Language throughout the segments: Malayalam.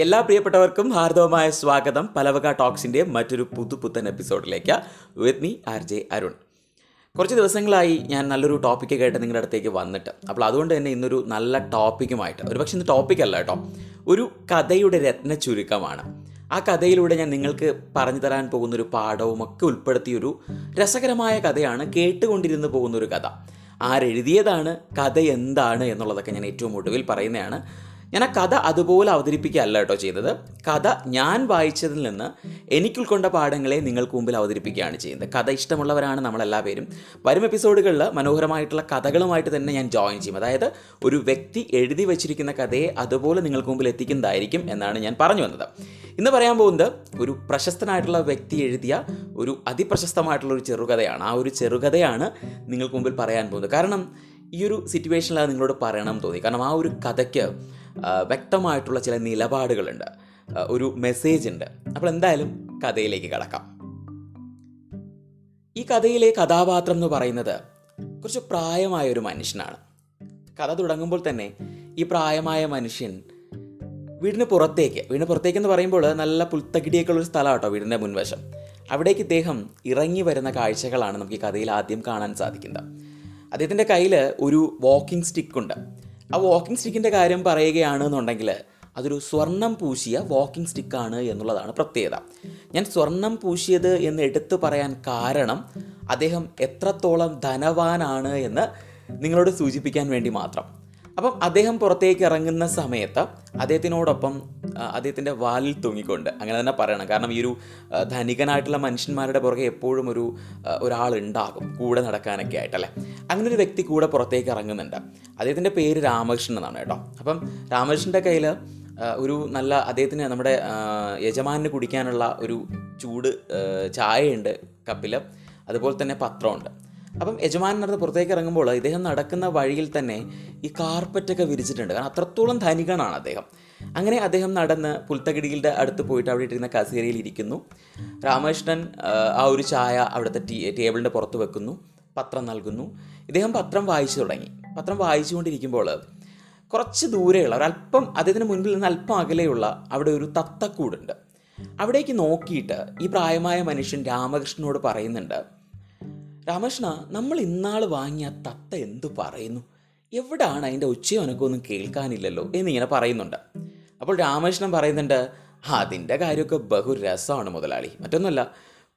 എല്ലാ പ്രിയപ്പെട്ടവർക്കും ഹാർദവമായ സ്വാഗതം പലവക ടോക്സിന്റെ മറ്റൊരു പുതുപുത്തൻ എപ്പിസോഡിലേക്ക് with me R J Arun. കുറച്ച് ദിവസങ്ങളായി ഞാൻ നല്ലൊരു ടോപ്പിക്ക് കേട്ട് നിങ്ങളുടെ അടുത്തേക്ക് വന്നിട്ട് അപ്പോൾ അതുകൊണ്ട് തന്നെ ഇന്നൊരു നല്ല ടോപ്പിക്കുമായിട്ട് ഒരു പക്ഷേ ഇന്ന് ടോപ്പിക്കല്ല കേട്ടോ ഒരു കഥയുടെ രത്ന ചുരുക്കമാണ്. ആ കഥയിലൂടെ ഞാൻ നിങ്ങൾക്ക് പറഞ്ഞു തരാൻ പോകുന്നൊരു പാഠവും ഒക്കെ ഉൾപ്പെടുത്തിയൊരു രസകരമായ കഥയാണ് കേട്ടുകൊണ്ടിരുന്ന് പോകുന്നൊരു കഥ. ആരെഴുതിയതാണ് കഥ എന്താണ് എന്നുള്ളതൊക്കെ ഞാൻ ഏറ്റവും ഒടുവിൽ പറയുന്നതാണ്. ഞാൻ ആ കഥ അതുപോലെ അവതരിപ്പിക്കുകയല്ല കേട്ടോ ചെയ്തത് കഥ ഞാൻ വായിച്ചതിൽ നിന്ന് എനിക്ക് ഉൾക്കൊണ്ട പാഠങ്ങളെ നിങ്ങൾക്ക് മുമ്പിൽ അവതരിപ്പിക്കുകയാണ് ചെയ്യുന്നത്. കഥ ഇഷ്ടമുള്ളവരാണ് നമ്മളെല്ലാ പേരും വരും എപ്പിസോഡുകളിൽ മനോഹരമായിട്ടുള്ള കഥകളുമായിട്ട് തന്നെ ഞാൻ ജോയിൻ ചെയ്യും. അതായത് ഒരു വ്യക്തി എഴുതി വച്ചിരിക്കുന്ന കഥയെ അതുപോലെ നിങ്ങൾക്ക് മുമ്പിൽ എത്തിക്കുന്നതായിരിക്കും എന്നാണ് ഞാൻ പറഞ്ഞു വന്നത്. ഇന്ന് പറയാൻ പോകുന്നത് ഒരു പ്രശസ്തനായിട്ടുള്ള വ്യക്തി എഴുതിയ ഒരു അതിപ്രശസ്തമായിട്ടുള്ള ഒരു ചെറുകഥയാണ്. ആ ഒരു ചെറുകഥയാണ് നിങ്ങൾക്ക് മുമ്പിൽ പറയാൻ പോകുന്നത്. കാരണം ഈ ഒരു സിറ്റുവേഷനിലാണ് നിങ്ങളോട് പറയണം തോന്നി. കാരണം ആ ഒരു കഥയ്ക്ക് വ്യക്തമായിട്ടുള്ള ചില നിലപാടുകളുണ്ട്. ഒരു മെസ്സേജ് ഉണ്ട്. അപ്പോൾ എന്തായാലും കഥയിലേക്ക് കടക്കാം. ഈ കഥയിലെ കഥാപാത്രം എന്ന് പറയുന്നത് കുറച്ച് പ്രായമായ ഒരു മനുഷ്യനാണ്. കഥ തുടങ്ങുമ്പോൾ തന്നെ ഈ പ്രായമായ മനുഷ്യൻ വീടിന് പുറത്തേക്ക് വീടിന് പുറത്തേക്ക് എന്ന് പറയുമ്പോൾ നല്ല പുൽത്തകിടിയൊക്കെ ഉള്ളൊരു സ്ഥലമാണ് കേട്ടോ വീടിന്റെ മുൻവശം. അവിടേക്ക് ഇദ്ദേഹം ഇറങ്ങി വരുന്ന കാഴ്ചകളാണ് നമുക്ക് ഈ കഥയിൽ ആദ്യം കാണാൻ സാധിക്കുന്നത്. അദ്ദേഹത്തിന്റെ കയ്യിൽ ഒരു വാക്കിംഗ് സ്റ്റിക്ക് ഉണ്ട്. ആ വാക്കിംഗ് സ്റ്റിക്കിന്റെ കാര്യം പറയുകയാണ് പറയുകയാണെന്നുണ്ടെങ്കിൽ അതൊരു സ്വർണം പൂശിയ വാക്കിംഗ് സ്റ്റിക്കാണ് എന്നുള്ളതാണ് പ്രത്യേകത. ഞാൻ സ്വർണം പൂശിയത് എന്ന് എടുത്തു പറയാൻ കാരണം അദ്ദേഹം എത്രത്തോളം ധനവാനാണ് എന്ന് നിങ്ങളോട് സൂചിപ്പിക്കാൻ വേണ്ടി മാത്രം. അപ്പം അദ്ദേഹം പുറത്തേക്ക് ഇറങ്ങുന്ന സമയത്ത് അദ്ദേഹത്തിനോടൊപ്പം അദ്ദേഹത്തിന്റെ വാലിൽ തൂങ്ങിക്കൊണ്ട് അങ്ങനെ തന്നെ പറയണം. കാരണം ഈ ഒരു ധനികനായിട്ടുള്ള മനുഷ്യന്മാരുടെ പുറകെ എപ്പോഴും ഒരു ഒരാളുണ്ടാകും കൂടെ നടക്കാനൊക്കെ ആയിട്ടല്ലേ അങ്ങനെ ഒരു വ്യക്തി കൂടെ പുറത്തേക്ക് ഇറങ്ങുന്നുണ്ട്. അദ്ദേഹത്തിന്റെ പേര് രാമകൃഷ്ണൻ എന്നാണ് കേട്ടോ. അപ്പം രാമകൃഷ്ണന്റെ കയ്യിൽ ഒരു നല്ല അദ്ദേഹത്തിന് നമ്മുടെ യജമാനിന് കുടിക്കാനുള്ള ഒരു ചൂട് ചായയുണ്ട് കപ്പിൽ അതുപോലെ തന്നെ പത്രമുണ്ട്. അപ്പം യജമാനൻ നടന്ന് പുറത്തേക്ക് ഇറങ്ങുമ്പോൾ ഇദ്ദേഹം നടക്കുന്ന വഴിയിൽ തന്നെ ഈ കാർപ്പറ്റൊക്കെ വിരിച്ചിട്ടുണ്ട്. കാരണം അത്രത്തോളം ധനികനാണ് അദ്ദേഹം. അങ്ങനെ അദ്ദേഹം നടന്ന് പുൽത്തകിടിയുടെ അടുത്ത് പോയിട്ട് അവിടെ ഇട്ടിരുന്ന കസേരയിൽ ഇരിക്കുന്നു. രാമകൃഷ്ണൻ ആ, ആ ഒരു ചായ അവിടുത്തെ ടീ ടേബിളിന്റെ പുറത്ത് വെക്കുന്നു. പത്രം നൽകുന്നു. ഇദ്ദേഹം പത്രം വായിച്ചു തുടങ്ങി. പത്രം വായിച്ചുകൊണ്ടിരിക്കുമ്പോൾ കുറച്ച് ദൂരെയുള്ള ഒരല്പം അദ്ദേഹത്തിന് മുൻപിൽ നിന്ന് അല്പം അകലെയുള്ള അവിടെ ഒരു തത്തക്കൂടുണ്ട്. അവിടേക്ക് നോക്കിയിട്ട് ഈ പ്രായമായ മനുഷ്യൻ രാമകൃഷ്ണനോട് പറയുന്നുണ്ട് രാമകൃഷ്ണ നമ്മൾ ഇന്നാൾ വാങ്ങിയ തത്ത എന്തു പറയുന്നു? എവിടാണ് അതിന്റെ ഉച്ചയും എനക്കൊന്നും കേൾക്കാനില്ലല്ലോ എന്നിങ്ങനെ പറയുന്നുണ്ട്. അപ്പോൾ രാമകൃഷ്ണൻ പറയുന്നുണ്ട് അതിന്റെ കാര്യമൊക്കെ ബഹു രസമാണ് മുതലാളി. മറ്റൊന്നുമല്ല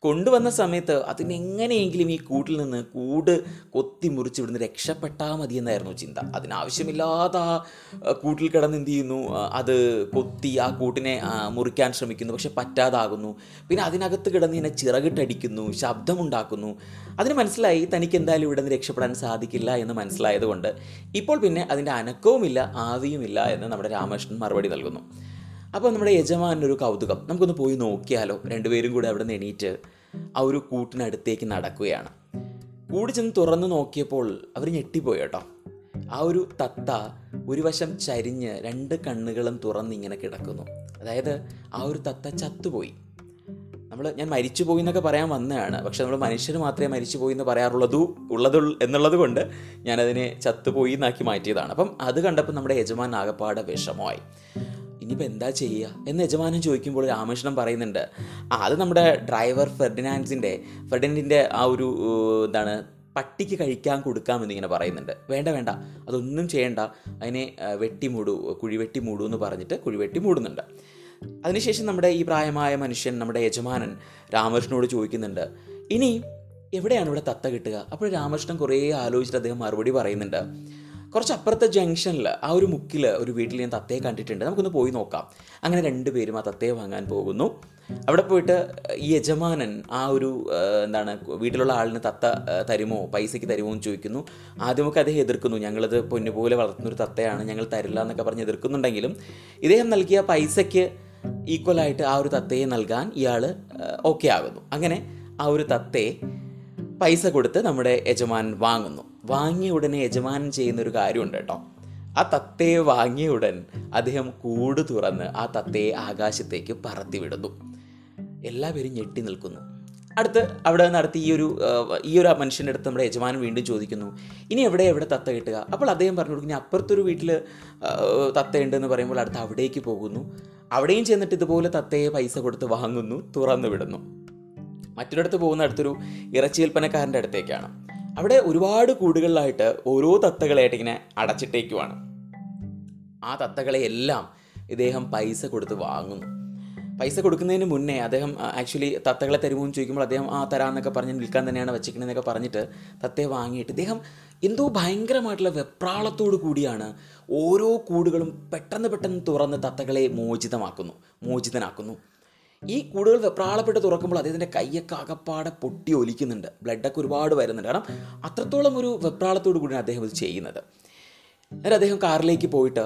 കൊണ്ടുവന്ന സമയത്ത് അതിനെങ്ങനെയെങ്കിലും ഈ കൂട്ടിൽ നിന്ന് കൂട് കൊത്തി മുറിച്ച് ഇവിടുന്ന് രക്ഷപ്പെട്ടാൽ മതി എന്നായിരുന്നു ചിന്ത. അതിനാവശ്യമില്ലാതെ ആ കൂട്ടിൽ കിടന്ന് എന്ത് ചെയ്യുന്നു? അത് കൊത്തി ആ കൂട്ടിനെ മുറിക്കാൻ ശ്രമിക്കുന്നു. പക്ഷെ പറ്റാതാകുന്നു. പിന്നെ അതിനകത്ത് കിടന്ന് ഇങ്ങനെ ചിറകിട്ടടിക്കുന്നു ശബ്ദമുണ്ടാക്കുന്നു. അതിന് മനസ്സിലായി തനിക്ക് എന്തായാലും ഇവിടെ നിന്ന് രക്ഷപ്പെടാൻ സാധിക്കില്ല എന്ന് മനസ്സിലായതുകൊണ്ട്. ഇപ്പോൾ പിന്നെ അതിന്റെ അനക്കവുമില്ല ആവിയുമില്ല എന്ന് നമ്മുടെ രാമകൃഷ്ണൻ മറുപടി നൽകുന്നു. അപ്പോൾ നമ്മുടെ യജമാനൊരു കൗതുകം. നമുക്കൊന്ന് പോയി നോക്കിയാലോ? രണ്ടുപേരും കൂടെ അവിടെ നിന്ന് എണീറ്റ് ആ ഒരു കൂട്ടിനടുത്തേക്ക് നടക്കുകയാണ്. കൂടി ചെന്ന് തുറന്നു നോക്കിയപ്പോൾ അവർ ഞെട്ടിപ്പോയി കേട്ടോ. ആ ഒരു തത്ത ഒരു വശം ചരിഞ്ഞ് രണ്ട് കണ്ണുകളും തുറന്ന് ഇങ്ങനെ കിടക്കുന്നു. അതായത് ആ ഒരു തത്ത ചത്തുപോയി. നമ്മൾ ഞാൻ മരിച്ചു പോയി എന്നൊക്കെ പറയാൻ വന്നതാണ്. പക്ഷെ നമ്മൾ മനുഷ്യർ മാത്രമേ മരിച്ചു പോയി എന്ന് പറയാറുള്ളൂ ഉള്ളത് എന്നുള്ളത് കൊണ്ട് ഞാനതിനെ ചത്തുപോയി എന്നാക്കി മാറ്റിയതാണ്. അപ്പം അത് കണ്ടപ്പോൾ നമ്മുടെ യജമാൻ ആകപ്പാടെ വിഷമമായി. ഇനിയിപ്പോൾ എന്താ ചെയ്യുക എന്ന് യജമാനൻ ചോദിക്കുമ്പോൾ രാമകൃഷ്ണൻ പറയുന്നുണ്ട് അത് നമ്മുടെ ഡ്രൈവർ ഫെർഡിനാൻസിന്റെ ഫെർഡിനന്റിന്റെ ആ ഒരു എന്താണ് പട്ടിക്ക് കഴിക്കാൻ കൊടുക്കാമെന്നിങ്ങനെ പറയുന്നുണ്ട്. വേണ്ട വേണ്ട അതൊന്നും ചെയ്യണ്ട. അതിനെ വെട്ടി മൂടൂ കുഴി വെട്ടി മൂടൂ എന്ന് പറഞ്ഞിട്ട് കുഴി വെട്ടി മൂടുന്നുണ്ട്. അതിനുശേഷം നമ്മുടെ ഈ പ്രായമായ മനുഷ്യൻ നമ്മുടെ യജമാനൻ രാമകൃഷ്ണനോട് ചോദിക്കുന്നുണ്ട് ഇനി എവിടെയാണ് ഇവിടെ തത്ത കിട്ടുക? അപ്പോൾ രാമകൃഷ്ണൻ കുറേ ആലോചിച്ചിട്ട് അദ്ദേഹം മറുപടി പറയുന്നുണ്ട് കുറച്ച് അപ്പുറത്തെ ജംഗ്ഷനിൽ ആ ഒരു മുക്കിൽ ഒരു വീട്ടിൽ ഞാൻ തത്തയെ കണ്ടിട്ടുണ്ട്. നമുക്കൊന്ന് പോയി നോക്കാം. അങ്ങനെ രണ്ടുപേരും ആ തത്തയെ വാങ്ങാൻ പോകുന്നു. അവിടെ പോയിട്ട് ഈ യജമാനൻ ആ ഒരു എന്താണ് വീട്ടിലുള്ള ആളിന് തത്ത തരുമോ പൈസയ്ക്ക് തരുമോ എന്ന് ചോദിക്കുന്നു. ആദ്യമൊക്കെ അദ്ദേഹം എതിർക്കുന്നു. ഞങ്ങളത് പൊന്നുപോലെ വളർത്തുന്നൊരു തത്തയാണ് ഞങ്ങൾ തരില്ല എന്നൊക്കെ പറഞ്ഞ് എതിർക്കുന്നുണ്ടെങ്കിലും ഇദ്ദേഹം നൽകിയ പൈസയ്ക്ക് ഈക്വലായിട്ട് ആ ഒരു തത്തയെ നൽകാൻ ഇയാൾ ഓക്കെ ആകുന്നു. അങ്ങനെ ആ ഒരു തത്തയെ പൈസ കൊടുത്ത് നമ്മുടെ യജമാൻ വാങ്ങുന്നു. വാങ്ങിയ ഉടനെ യജമാനൻ ചെയ്യുന്ന ഒരു കാര്യമുണ്ട് കേട്ടോ. ആ തത്തയെ വാങ്ങിയ ഉടൻ അദ്ദേഹം കൂട് തുറന്ന് ആ തത്തയെ ആകാശത്തേക്ക് പറത്തി വിടുന്നു എല്ലാവരും ഞെട്ടി നിൽക്കുന്നു. അടുത്ത് അവിടെ നടത്തി ഈ ഒരു ഈ ഒരു മനുഷ്യന്റെ അടുത്ത് നമ്മുടെ യജമാനൻ വീണ്ടും ചോദിക്കുന്നു ഇനി എവിടെ എവിടെ തത്ത കിട്ടുക? അപ്പോൾ അദ്ദേഹം പറഞ്ഞു കൊടുക്കും ഇനി അപ്പുറത്തൊരു വീട്ടിൽ തത്തയുണ്ടെന്ന് പറയുമ്പോൾ അടുത്ത് അവിടേക്ക് പോകുന്നു. അവിടെയും ചെന്നിട്ട് ഇതുപോലെ തത്തയെ പൈസ കൊടുത്ത് വാങ്ങുന്നു തുറന്നു വിടുന്നു. മറ്റൊരിടത്ത് പോകുന്ന അടുത്തൊരു ഇറച്ചി വിൽപ്പനക്കാരന്റെ അടുത്തേക്കാണ്. അവിടെ ഒരുപാട് കൂടുകളിലായിട്ട് ഓരോ തത്തകളായിട്ട് ഇങ്ങനെ അടച്ചിട്ടേക്കുവാണ്. ആ തത്തകളെ എല്ലാം ഇദ്ദേഹം പൈസ കൊടുത്ത് വാങ്ങുന്നു. പൈസ കൊടുക്കുന്നതിന് മുന്നേ അദ്ദേഹം ആക്ച്വലി തത്തകളെ തരുമോ എന്ന് ചോദിക്കുമ്പോൾ അദ്ദേഹം ആ തരാമെന്നൊക്കെ പറഞ്ഞ് നിൽക്കാൻ തന്നെയാണ് വെച്ചിരിക്കണമെന്നൊക്കെ പറഞ്ഞിട്ട് തത്തയെ വാങ്ങിയിട്ട് ഇദ്ദേഹം എന്തോ ഭയങ്കരമായിട്ടുള്ള വെപ്രാളത്തോടു കൂടിയാണ് ഓരോ കൂടുകളും പെട്ടെന്ന് പെട്ടെന്ന് തുറന്ന് തത്തകളെ മോചിതമാക്കുന്നു മോചിതനാക്കുന്നു. ഈ കൂടുകൾ വെപ്രാളപ്പെട്ട് തുറക്കുമ്പോൾ അദ്ദേഹത്തിന്റെ കൈയൊക്കെ അകപ്പാടെ പൊട്ടി ഒലിക്കുന്നുണ്ട്. ബ്ലഡൊക്കെ ഒരുപാട് വരുന്നുണ്ട്. കാരണം അത്രത്തോളം ഒരു വെപ്രാളത്തോടു കൂടിയാണ് അദ്ദേഹം ഇത് ചെയ്യുന്നത്. എന്നിട്ട് അദ്ദേഹം കാറിലേക്ക് പോയിട്ട്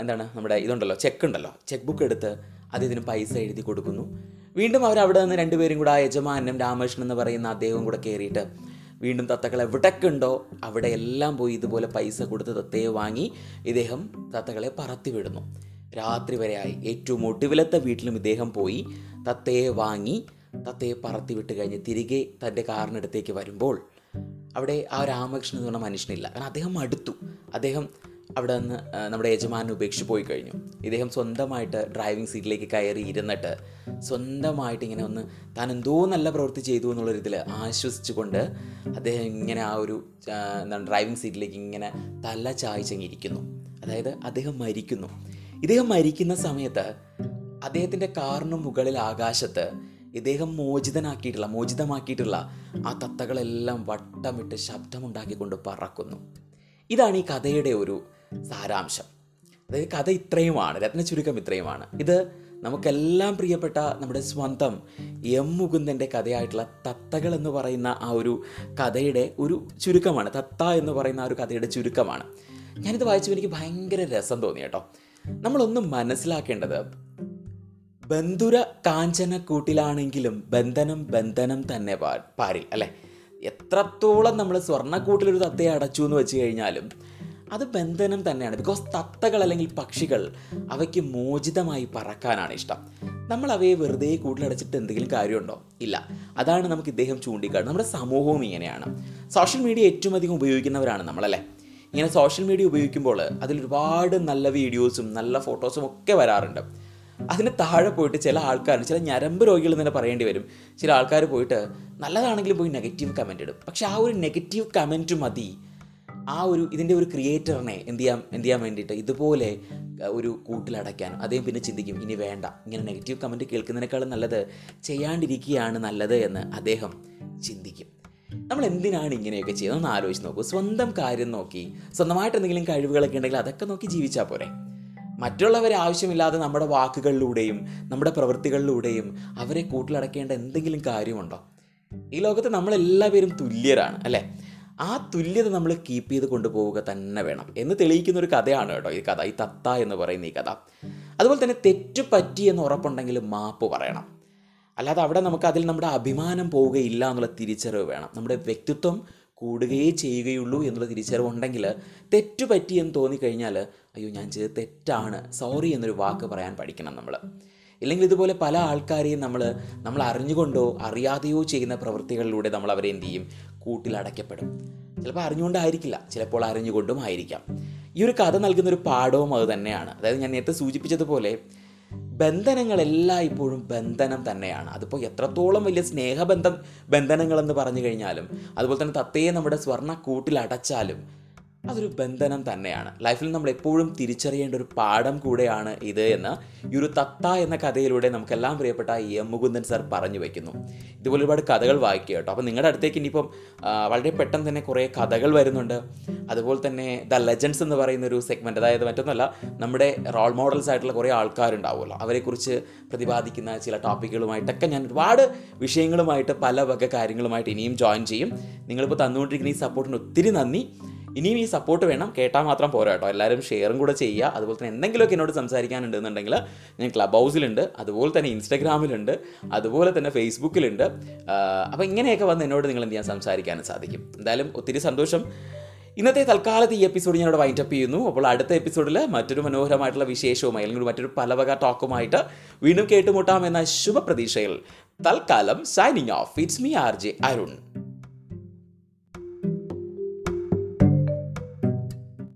എന്താണ് നമ്മുടെ ഇതുണ്ടല്ലോ ചെക്ക് ഉണ്ടല്ലോ. ചെക്ക് ബുക്ക് എടുത്ത് അദ്ദേഹത്തിന് പൈസ എഴുതി കൊടുക്കുന്നു. വീണ്ടും അവർ അവിടെ നിന്ന് രണ്ടുപേരും കൂടെ ആ യജമാനും രാമകൃഷ്ണൻ എന്ന് പറയുന്ന അദ്ദേഹവും കൂടെ കയറിയിട്ട് വീണ്ടും തത്തകൾ എവിടെയൊക്കെ ഉണ്ടോ? അവിടെ എല്ലാം പോയി ഇതുപോലെ പൈസ കൊടുത്ത് തത്തയെ വാങ്ങി ഇദ്ദേഹം തത്തകളെ പറത്തി വിടുന്നു രാത്രി വരെയായി ഏറ്റവും ഒടുവിലത്തെ വീട്ടിലും ഇദ്ദേഹം പോയി തത്തയെ വാങ്ങി തത്തയെ പറത്തി വിട്ട് കഴിഞ്ഞ് തിരികെ തന്റെ കാറിനടുത്തേക്ക് വരുമ്പോൾ അവിടെ ആ രാമകൃഷ്ണൻ എന്ന് പറഞ്ഞ മനുഷ്യനില്ല. കാരണം അദ്ദേഹം അടുത്തു അദ്ദേഹം അവിടെ നിന്ന് നമ്മുടെ യജമാനെ ഉപേക്ഷിച്ച് പോയി കഴിഞ്ഞു. ഇദ്ദേഹം സ്വന്തമായിട്ട് ഡ്രൈവിംഗ് സീറ്റിലേക്ക് കയറി ഇരുന്നിട്ട് സ്വന്തമായിട്ട് ഇങ്ങനെ ഒന്ന് താൻ എന്തോ നല്ല പ്രവൃത്തി ചെയ്തു എന്നുള്ള ഇതിൽ ആശ്വസിച്ചുകൊണ്ട് അദ്ദേഹം ഇങ്ങനെ ആ ഒരു എന്താണ് ഡ്രൈവിംഗ് സീറ്റിലേക്ക് ഇങ്ങനെ തല ചായ്ച്ചങ്ങിരിക്കുന്നു അതായത് അദ്ദേഹം മരിക്കുന്നു. ഇദ്ദേഹം മരിക്കുന്ന സമയത്ത് അദ്ദേഹത്തിന്റെ കാറിന് മുകളിൽ ആകാശത്ത് ഇദ്ദേഹം മോചിതനാക്കിയിട്ടുള്ള മോചിതമാക്കിയിട്ടുള്ള ആ തത്തകളെല്ലാം വട്ടമിട്ട് ശബ്ദമുണ്ടാക്കിക്കൊണ്ട് പറക്കുന്നു. ഇതാണ് ഈ കഥയുടെ ഒരു സാരാംശം. അതായത് കഥ ഇത്രയുമാണ് രത്ന ചുരുക്കം ഇത്രയുമാണ്. ഇത് നമുക്കെല്ലാം പ്രിയപ്പെട്ട നമ്മുടെ സ്വന്തം എം മുകുന്ദന്റെ കഥയായിട്ടുള്ള തത്തകൾ എന്ന് പറയുന്ന ആ ഒരു കഥയുടെ ഒരു ചുരുക്കമാണ് തത്ത എന്ന് പറയുന്ന ആ ഒരു കഥയുടെ ചുരുക്കമാണ്. ഞാനിത് വായിച്ചപ്പോൾ എനിക്ക് ഭയങ്കര രസം തോന്നി കേട്ടോ. നമ്മളൊന്ന് മനസ്സിലാക്കേണ്ടത് ബന്ധുര കാഞ്ചന കൂട്ടിലാണെങ്കിലും ബന്ധനം ബന്ധനം തന്നെ പാ പാരിൽ അല്ലേ? എത്രത്തോളം നമ്മൾ സ്വർണക്കൂട്ടിലൊരു തത്തയെ അടച്ചു എന്ന് വെച്ച് കഴിഞ്ഞാലും അത് ബന്ധനം തന്നെയാണ്. ബിക്കോസ് തത്തകൾ അല്ലെങ്കിൽ പക്ഷികൾ അവയ്ക്ക് മോചിതമായി പറക്കാനാണ് ഇഷ്ടം. നമ്മൾ അവയെ വെറുതെ കൂട്ടിലടച്ചിട്ട് എന്തെങ്കിലും കാര്യമുണ്ടോ? ഇല്ല. അതാണ് നമുക്ക് ഇദ്ദേഹം ചൂണ്ടിക്കാട്ടുന്നത് നമ്മുടെ സമൂഹവും ഇങ്ങനെയാണ്. സോഷ്യൽ മീഡിയ ഏറ്റവും അധികം ഉപയോഗിക്കുന്നവരാണ് നമ്മളല്ലേ? ഇങ്ങനെ സോഷ്യൽ മീഡിയ ഉപയോഗിക്കുമ്പോൾ അതിൽ ഒരുപാട് നല്ല വീഡിയോസും നല്ല ഫോട്ടോസും ഒക്കെ വരാറുണ്ട്. അതിന് താഴെ പോയിട്ട് ചില ആൾക്കാർ ചില ഞരമ്പ് രോഗികൾ തന്നെ പറയേണ്ടി വരും. ചില ആൾക്കാർ പോയിട്ട് നല്ലതാണെങ്കിലും പോയി നെഗറ്റീവ് കമന്റ് ഇടും. പക്ഷെ ആ ഒരു നെഗറ്റീവ് കമന്റ് മതി. ആ ഒരു ഇതിന്റെ ഒരു ക്രിയേറ്ററിനെ എന്ത് ചെയ്യാൻ എന്ത് ചെയ്യാൻ വേണ്ടിയിട്ട് ഇതുപോലെ ഒരു കൂട്ടിലടയ്ക്കാൻ അദ്ദേഹം പിന്നെ ചിന്തിക്കും ഇനി വേണ്ട ഇങ്ങനെ നെഗറ്റീവ് കമന്റ് കേൾക്കുന്നതിനേക്കാളും നല്ലത് ചെയ്യാണ്ടിരിക്കുകയാണ് നല്ലത് എന്ന് അദ്ദേഹം ചിന്തിക്കും. നമ്മൾ എന്തിനാണ് ഇങ്ങനെയൊക്കെ ചെയ്യുന്നത്? ഒന്ന് ആലോചിച്ച് നോക്കൂ. സ്വന്തം കാര്യം നോക്കി സ്വന്തമായിട്ട് എന്തെങ്കിലും കഴിവുകളൊക്കെ ഉണ്ടെങ്കിൽ അതൊക്കെ നോക്കി ജീവിച്ചാൽ പോരെ. മറ്റുള്ളവരെ ആവശ്യമില്ലാതെ നമ്മുടെ വാക്കുകളിലൂടെയും നമ്മുടെ പ്രവൃത്തികളിലൂടെയും അവരെ കൂട്ടിലടക്കേണ്ട എന്തെങ്കിലും കാര്യമുണ്ടോ? ഈ ലോകത്ത് നമ്മളെല്ലാവരും തുല്യരാണ് അല്ലേ? ആ തുല്യത നമ്മൾ കീപ്പ് ചെയ്ത് കൊണ്ടുപോവുക തന്നെ വേണം. എന്ന് തെളിയിക്കുന്ന ഒരു കഥയാണ് കേട്ടോ ഈ കഥ. ഈ തത്ത എന്ന് പറയുന്ന ഈ കഥ. അതുപോലെ തന്നെ തെറ്റ് പറ്റി എന്ന് ഉറപ്പുണ്ടെങ്കിൽ മാപ്പ് പറയണം. അല്ലാതെ അവിടെ നമുക്ക് അതിൽ നമ്മുടെ അഭിമാനം പോവുകയില്ല എന്നുള്ള തിരിച്ചറിവ് വേണം. നമ്മുടെ വ്യക്തിത്വം കൂടുകയേ ചെയ്യുകയുള്ളൂ എന്നുള്ള തിരിച്ചറിവ് ഉണ്ടെങ്കിൽ തെറ്റു പറ്റിയെന്ന് എന്ന് തോന്നിക്കഴിഞ്ഞാൽ അയ്യോ ഞാൻ ചെയ്തത് തെറ്റാണ്. സോറി എന്നൊരു വാക്ക് പറയാൻ പഠിക്കണം നമ്മൾ. ഇല്ലെങ്കിൽ ഇതുപോലെ പല ആൾക്കാരെയും നമ്മൾ നമ്മൾ അറിഞ്ഞുകൊണ്ടോ അറിയാതെയോ ചെയ്യുന്ന പ്രവൃത്തികളിലൂടെ നമ്മൾ അവരെ എന്ത് ചെയ്യും? കൂട്ടിലടയ്ക്കപ്പെടും ചിലപ്പോൾ അറിഞ്ഞുകൊണ്ടായിരിക്കില്ല. ചിലപ്പോൾ അറിഞ്ഞുകൊണ്ടും ആയിരിക്കാം ഈ ഒരു കഥ നൽകുന്ന ഒരു പാഠവും അത് തന്നെയാണ്. അതായത് ഞാൻ നേരത്തെ സൂചിപ്പിച്ചതുപോലെ ബന്ധനങ്ങളെല്ലാം ഇപ്പോഴും ബന്ധനം തന്നെയാണ്. അതിപ്പോൾ എത്രത്തോളം വലിയ സ്നേഹബന്ധം ബന്ധനങ്ങളെന്ന് പറഞ്ഞു കഴിഞ്ഞാലും അതുപോലെ തന്നെ തത്തയെ നമ്മുടെ സ്വർണ കൂട്ടിലടച്ചാലും അതൊരു ബന്ധനം തന്നെയാണ്. ലൈഫിൽ നമ്മൾ എപ്പോഴും തിരിച്ചറിയേണ്ട ഒരു പാഠം കൂടെയാണ് ഇത് എന്ന് ഈ ഒരു തത്ത എന്ന കഥയിലൂടെ നമുക്കെല്ലാം പ്രിയപ്പെട്ട എം മുകുന്ദൻ സാർ പറഞ്ഞു വയ്ക്കുന്നു ഇതുപോലെ ഒരുപാട് കഥകൾ വായിക്കുക കേട്ടോ. അപ്പോൾ നിങ്ങളുടെ അടുത്തേക്ക് ഇനിയിപ്പം വളരെ പെട്ടെന്ന് തന്നെ കുറേ കഥകൾ വരുന്നുണ്ട്. അതുപോലെ തന്നെ ദ ലെജൻസ് എന്ന് പറയുന്ന ഒരു സെഗ്മെന്റ് അതായത് മറ്റൊന്നല്ല നമ്മുടെ റോൾ മോഡൽസ് ആയിട്ടുള്ള കുറേ ആൾക്കാരുണ്ടാവുമല്ലോ. അവരെക്കുറിച്ച് പ്രതിപാദിക്കുന്ന ചില ടോപ്പിക്കുകളുമായിട്ടൊക്കെ ഞാൻ ഒരുപാട് വിഷയങ്ങളുമായിട്ട് പല വക കാര്യങ്ങളുമായിട്ട് ഇനിയും ജോയിൻ ചെയ്യും. നിങ്ങളിപ്പോൾ തന്നുകൊണ്ടിരിക്കുന്ന ഈ സപ്പോർട്ടിന് ഒത്തിരി നന്ദി. ഇനിയും ഈ സപ്പോർട്ട് വേണം. കേട്ടാൽ മാത്രം പോരാ കേട്ടോ. എല്ലാവരും ഷെയറും കൂടെ ചെയ്യുക. അതുപോലെ തന്നെ എന്തെങ്കിലുമൊക്കെ എന്നോട് സംസാരിക്കാനുണ്ടെന്നുണ്ടെങ്കിൽ ഞാൻ ക്ലബ് ഹൗസിലുണ്ട് അതുപോലെ തന്നെ ഇൻസ്റ്റാഗ്രാമിലുണ്ട്. അതുപോലെ തന്നെ ഫേസ്ബുക്കിലുണ്ട്. അപ്പോൾ ഇങ്ങനെയൊക്കെ വന്ന് എന്നോട് നിങ്ങൾ എന്ത് ചെയ്യാൻ സംസാരിക്കാനും സാധിക്കും. എന്തായാലും ഒത്തിരി സന്തോഷം. ഇന്നത്തെ തൽക്കാലത്ത് ഈ എപ്പിസോഡ് ഞാനിവിടെ വൈൻഡപ്പ് ചെയ്യുന്നു. അപ്പോൾ അടുത്ത എപ്പിസോഡിൽ മറ്റൊരു മനോഹരമായിട്ടുള്ള വിശേഷവുമായി അല്ലെങ്കിൽ മറ്റൊരു പലവക ടോക്കുമായിട്ട് വീണ്ടും കേട്ടുമുട്ടാം എന്ന ശുഭപ്രതീക്ഷയിൽ തൽക്കാലം signing off it's me R J Arun